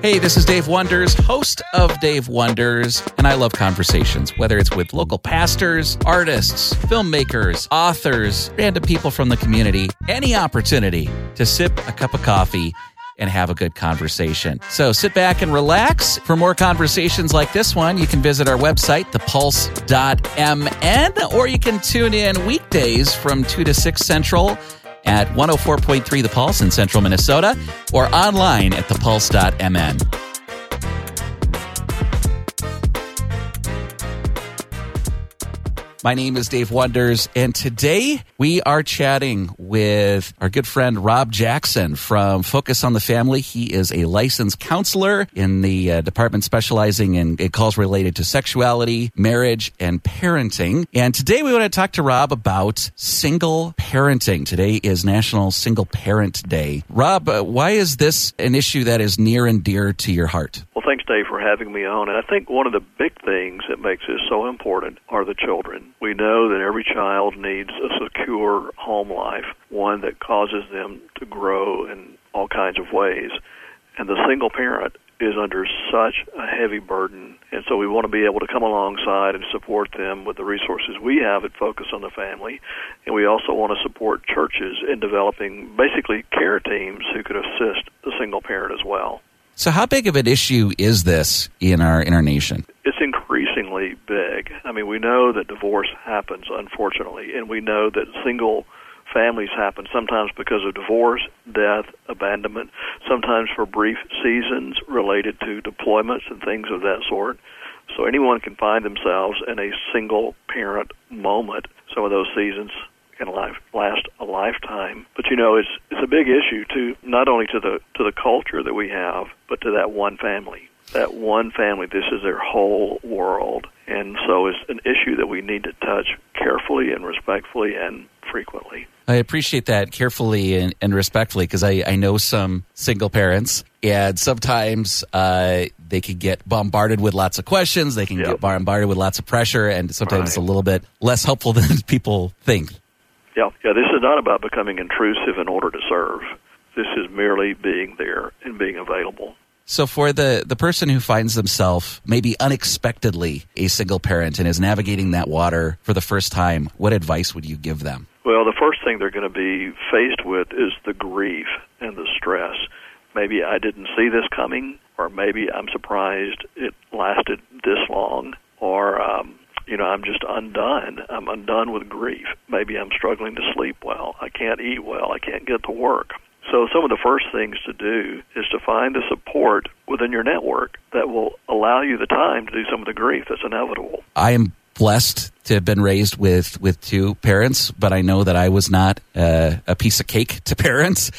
Hey, this is Dave Wonders, host of Dave Wonders, and I love conversations, whether it's with local pastors, artists, filmmakers, authors, random people from the community, any opportunity to sip a cup of coffee and have a good conversation. So sit back and relax. For more conversations like this one, you can visit our website, thepulse.mn, or you can tune in weekdays from 2 to 6 Central at 104.3 The Pulse in central Minnesota or online at thepulse.mn. My name is Dave Wonders, and today we are chatting with our good friend Rob Jackson from Focus on the Family. He is a licensed counselor in the uh, department specializing in, calls related to sexuality, marriage, and parenting. And today we want to talk to Rob about single parenting. Today is National Single Parent Day. Rob, uh, why is this an issue that is near and dear to your heart? Thanks, Dave, for having me on. And I think one of the big things that makes this so important are the children. We know that every child needs a secure home life, one that causes them to grow in all kinds of ways. And the single parent is under such a heavy burden. And so we want to be able to come alongside and support them with the resources we have at Focus on the Family. And we also want to support churches in developing basically care teams who could assist the single parent as well. So, how big of an issue is this in our in our nation? It's increasingly big. I mean, we know that divorce happens, unfortunately, and we know that single families happen sometimes because of divorce, death, abandonment, sometimes for brief seasons related to deployments and things of that sort. So anyone can find themselves in a single parent moment. Some of those seasons can life, last a lifetime. But you know, it's it's a big issue to not only to the to the culture that we have, but to that one family. That one family, this is their whole world, and so it's an issue that we need to touch carefully and respectfully and frequently. I appreciate that carefully and, and respectfully because I, I know some single parents, and sometimes uh, they can get bombarded with lots of questions. They can Yep. get bombarded with lots of pressure, and sometimes Right. it's a little bit less helpful than people think. Yeah, yeah. This is not about becoming intrusive in order to serve. This is merely being there and being available. So, for the, the person who finds themselves maybe unexpectedly a single parent and is navigating that water for the first time, what advice would you give them? Well, the first thing they're going to be faced with is the grief and the stress. Maybe I didn't see this coming, or maybe I'm surprised it lasted this long, or um, you know, I'm just undone. I'm undone with grief. Maybe I'm struggling to sleep well. I can't eat well. I can't get to work. So, some of the first things to do is to find the support within your network that will allow you the time to do some of the grief that's inevitable. I am blessed to have been raised with, with two parents, but I know that I was not uh, a piece of cake to parents.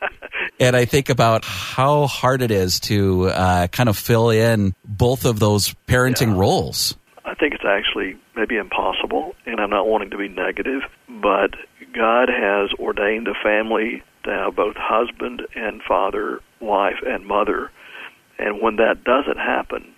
and I think about how hard it is to uh, kind of fill in both of those parenting Yeah. roles. I think it's actually maybe impossible, and I'm not wanting to be negative, but God has ordained a family to have both husband and father, wife and mother. And when that doesn't happen,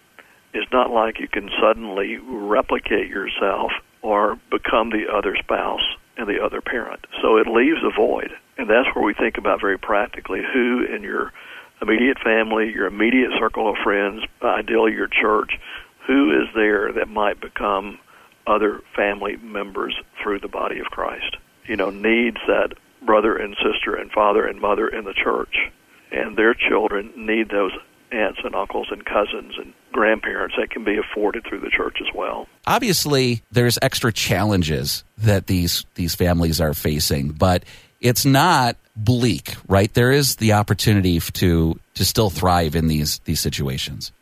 it's not like you can suddenly replicate yourself or become the other spouse and the other parent. So it leaves a void. And that's where we think about very practically who in your immediate family, your immediate circle of friends, ideally your church, who is there that might become other family members through the body of Christ. You know, needs that brother and sister and father and mother in the church. And their children need those aunts and uncles and cousins and grandparents that can be afforded through the church as well. Obviously, there's extra challenges that these these families are facing, but it's not bleak, right? There is the opportunity to to still thrive in these these situations.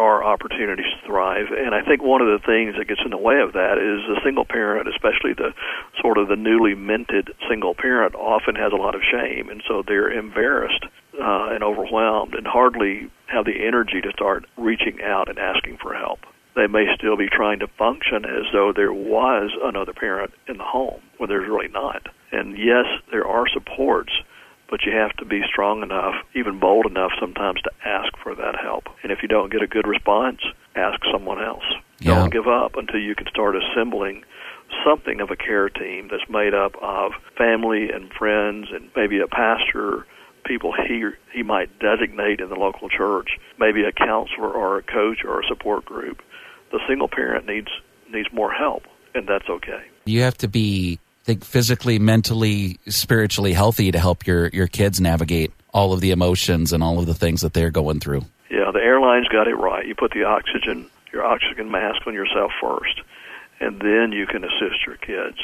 There are opportunities to thrive, and I think one of the things that gets in the way of that is the single parent, especially the sort of the newly minted single parent, often has a lot of shame, and so they're embarrassed uh, and overwhelmed, and hardly have the energy to start reaching out and asking for help. They may still be trying to function as though there was another parent in the home, when there's really not. And yes, there are supports, but you have to be strong enough, even bold enough sometimes to ask for that help. And if you don't get a good response, ask someone else. Yeah. Don't give up until you can start assembling something of a care team that's made up of family and friends and maybe a pastor people he he might designate in the local church, maybe a counselor or a coach or a support group. The single parent needs needs more help, and that's okay. You have to be think physically, mentally, spiritually healthy to help your your kids navigate all of the emotions and all of the things that they're going through. Yeah, the airlines got it right. You put the oxygen your oxygen mask on yourself first, and then you can assist your kids.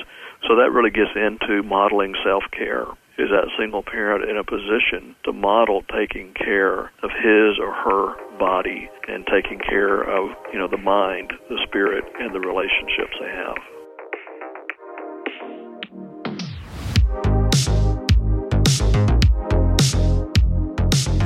So that really gets into modeling self care. Is that single parent in a position to model taking care of his or her body and taking care of, you know, the mind, the spirit, and the relationships they have?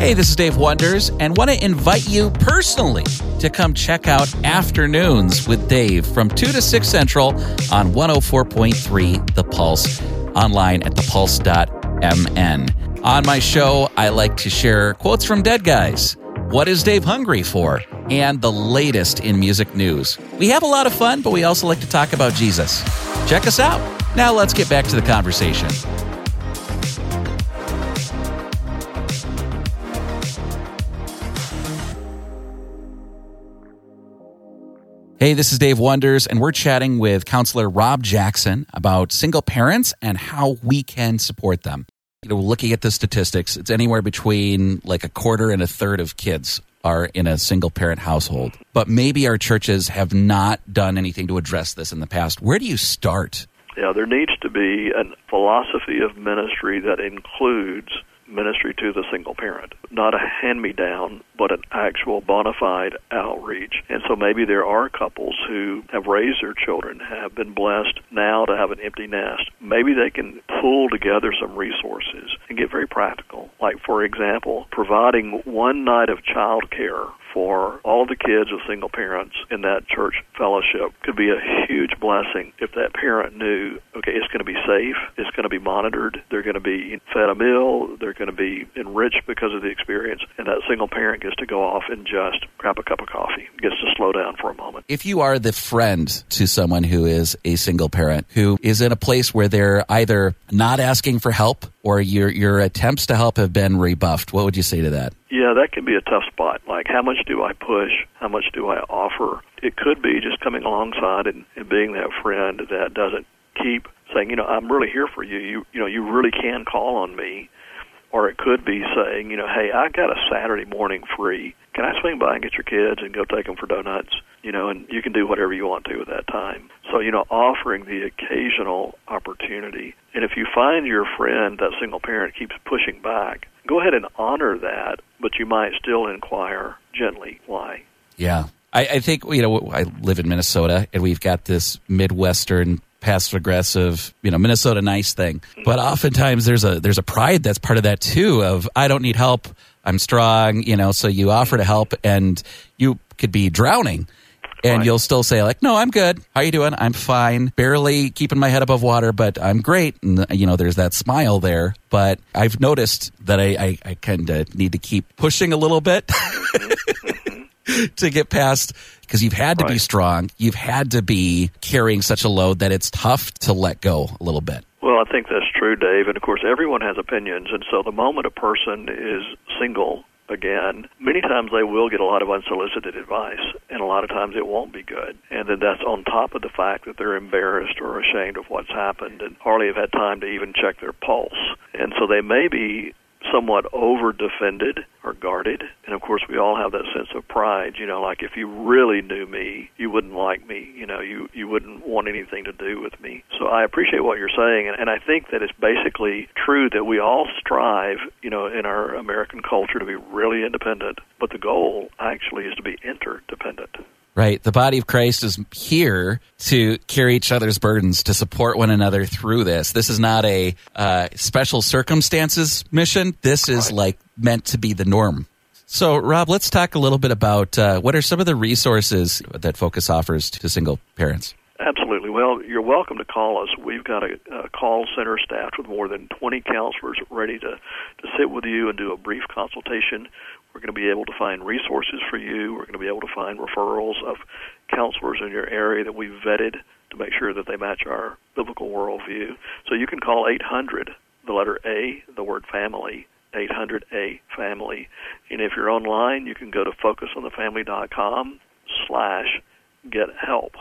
Hey, this is Dave Wonders, and want to invite you personally to come check out Afternoons with Dave from 2 to 6 Central on 104.3 The Pulse, online at thepulse.mn. On my show, I like to share quotes from dead guys. What is Dave hungry for? And the latest in music news. We have a lot of fun, but we also like to talk about Jesus. Check us out. Now let's get back to the conversation. Hey, this is Dave Wonders, and we're chatting with counselor Rob Jackson about single parents and how we can support them. You know, looking at the statistics, it's anywhere between like a quarter and a third of kids are in a single parent household. But maybe our churches have not done anything to address this in the past. Where do you start? Yeah, there needs to be a philosophy of ministry that includes ministry to the single parent, not a hand me down, but an actual bona fide outreach. And so maybe there are couples who have raised their children, have been blessed now to have an empty nest. Maybe they can pull together some resources and get very practical. Like, for example, providing one night of child care for all the kids of single parents in that church fellowship could be a huge blessing if that parent knew, okay, it's going to be safe, it's going to be monitored, they're going to be fed a meal, they're going to be enriched because of the experience, and that single parent gets to go off and just grab a cup of coffee, gets to slow down for a moment. If you are the friend to someone who is a single parent who is in a place where they're either not asking for help or your your attempts to help have been rebuffed, what would you say to that? Yeah, that can be a tough spot. Like, how much do I push? How much do I offer? It could be just coming alongside and, and being that friend that doesn't keep saying, you know, I'm really here for you. You, you know, you really can call on me. Or it could be saying, you know, hey, I got a Saturday morning free. Can I swing by and get your kids and go take them for donuts? You know, and you can do whatever you want to at that time. So, you know, offering the occasional opportunity. And if you find your friend, that single parent, keeps pushing back, go ahead and honor that, but you might still inquire gently why. Yeah. I, I think, you know, I live in Minnesota and we've got this Midwestern passive aggressive, you know, Minnesota nice thing. But oftentimes there's a there's a pride that's part of that too of I don't need help. I'm strong, you know, so you offer to help and you could be drowning and Right. you'll still say like, "No, I'm good. How you doing? I'm fine. Barely keeping my head above water, but I'm great." And you know, there's that smile there. But I've noticed that I I, I kind of need to keep pushing a little bit to get past because you've had to be strong. You've had to be carrying such a load that it's tough to let go a little bit. Well, I think that's true, Dave. And of course, everyone has opinions. And so the moment a person is single again, many times they will get a lot of unsolicited advice, and a lot of times it won't be good. And then that's on top of the fact that they're embarrassed or ashamed of what's happened and hardly have had time to even check their pulse. And so they may be somewhat over defended or guarded. And of course, we all have that sense of pride. You know, like if you really knew me, you wouldn't like me. You know, you you wouldn't want anything to do with me. So I appreciate what you're saying, and, and I think that it's basically true that we all strive, you know, in our American culture to be really independent, but the goal actually is to be interdependent. Right. The body of Christ is here to carry each other's burdens, to support one another through this. This is not a uh, special circumstances mission. This is Right. like meant to be the norm. So, Rob, let's talk a little bit about uh, what are some of the resources that Focus offers to single parents. Absolutely. Well, you're welcome to call us. We've got a, a call center staffed with more than 20 counselors ready to, to sit with you and do a brief consultation. We're going to be able to find resources for you. We're going to be able to find referrals of counselors in your area that we've vetted to make sure that they match our biblical worldview. So you can call 800, the letter A, the word family, 800A family. And if you're online, you can go to focusonthefamily.com slash get help.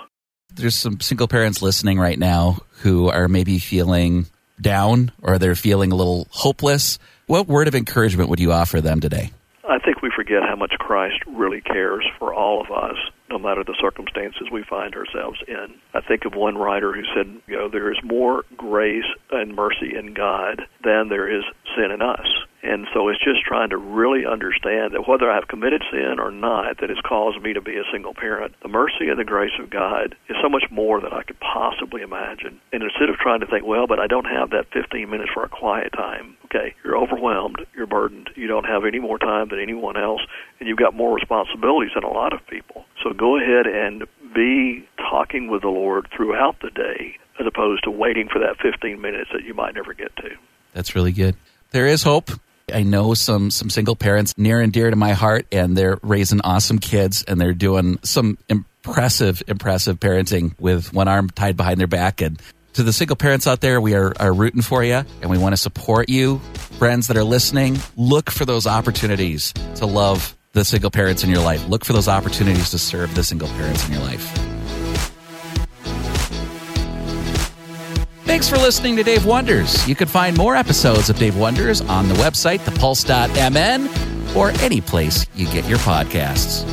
There's some single parents listening right now who are maybe feeling down or they're feeling a little hopeless. What word of encouragement would you offer them today? I think we forget how much Christ really cares for all of us, no matter the circumstances we find ourselves in. I think of one writer who said, you know, there is more grace and mercy in God than there is sin in us. And so it's just trying to really understand that whether I've committed sin or not, that has caused me to be a single parent, the mercy and the grace of God is so much more than I could possibly imagine. And instead of trying to think, well, but I don't have that 15 minutes for a quiet time, okay, you're overwhelmed, you're burdened, you don't have any more time than anyone else, and you've got more responsibilities than a lot of people. So go ahead and be talking with the Lord throughout the day as opposed to waiting for that 15 minutes that you might never get to. That's really good. There is hope. I know some some single parents near and dear to my heart, and they're raising awesome kids, and they're doing some impressive, impressive parenting with one arm tied behind their back. And to the single parents out there, we are, are rooting for you, and we want to support you. Friends that are listening, look for those opportunities to love the single parents in your life. Look for those opportunities to serve the single parents in your life. Thanks for listening to Dave Wonders. You can find more episodes of Dave Wonders on the website, thepulse.mn, or any place you get your podcasts.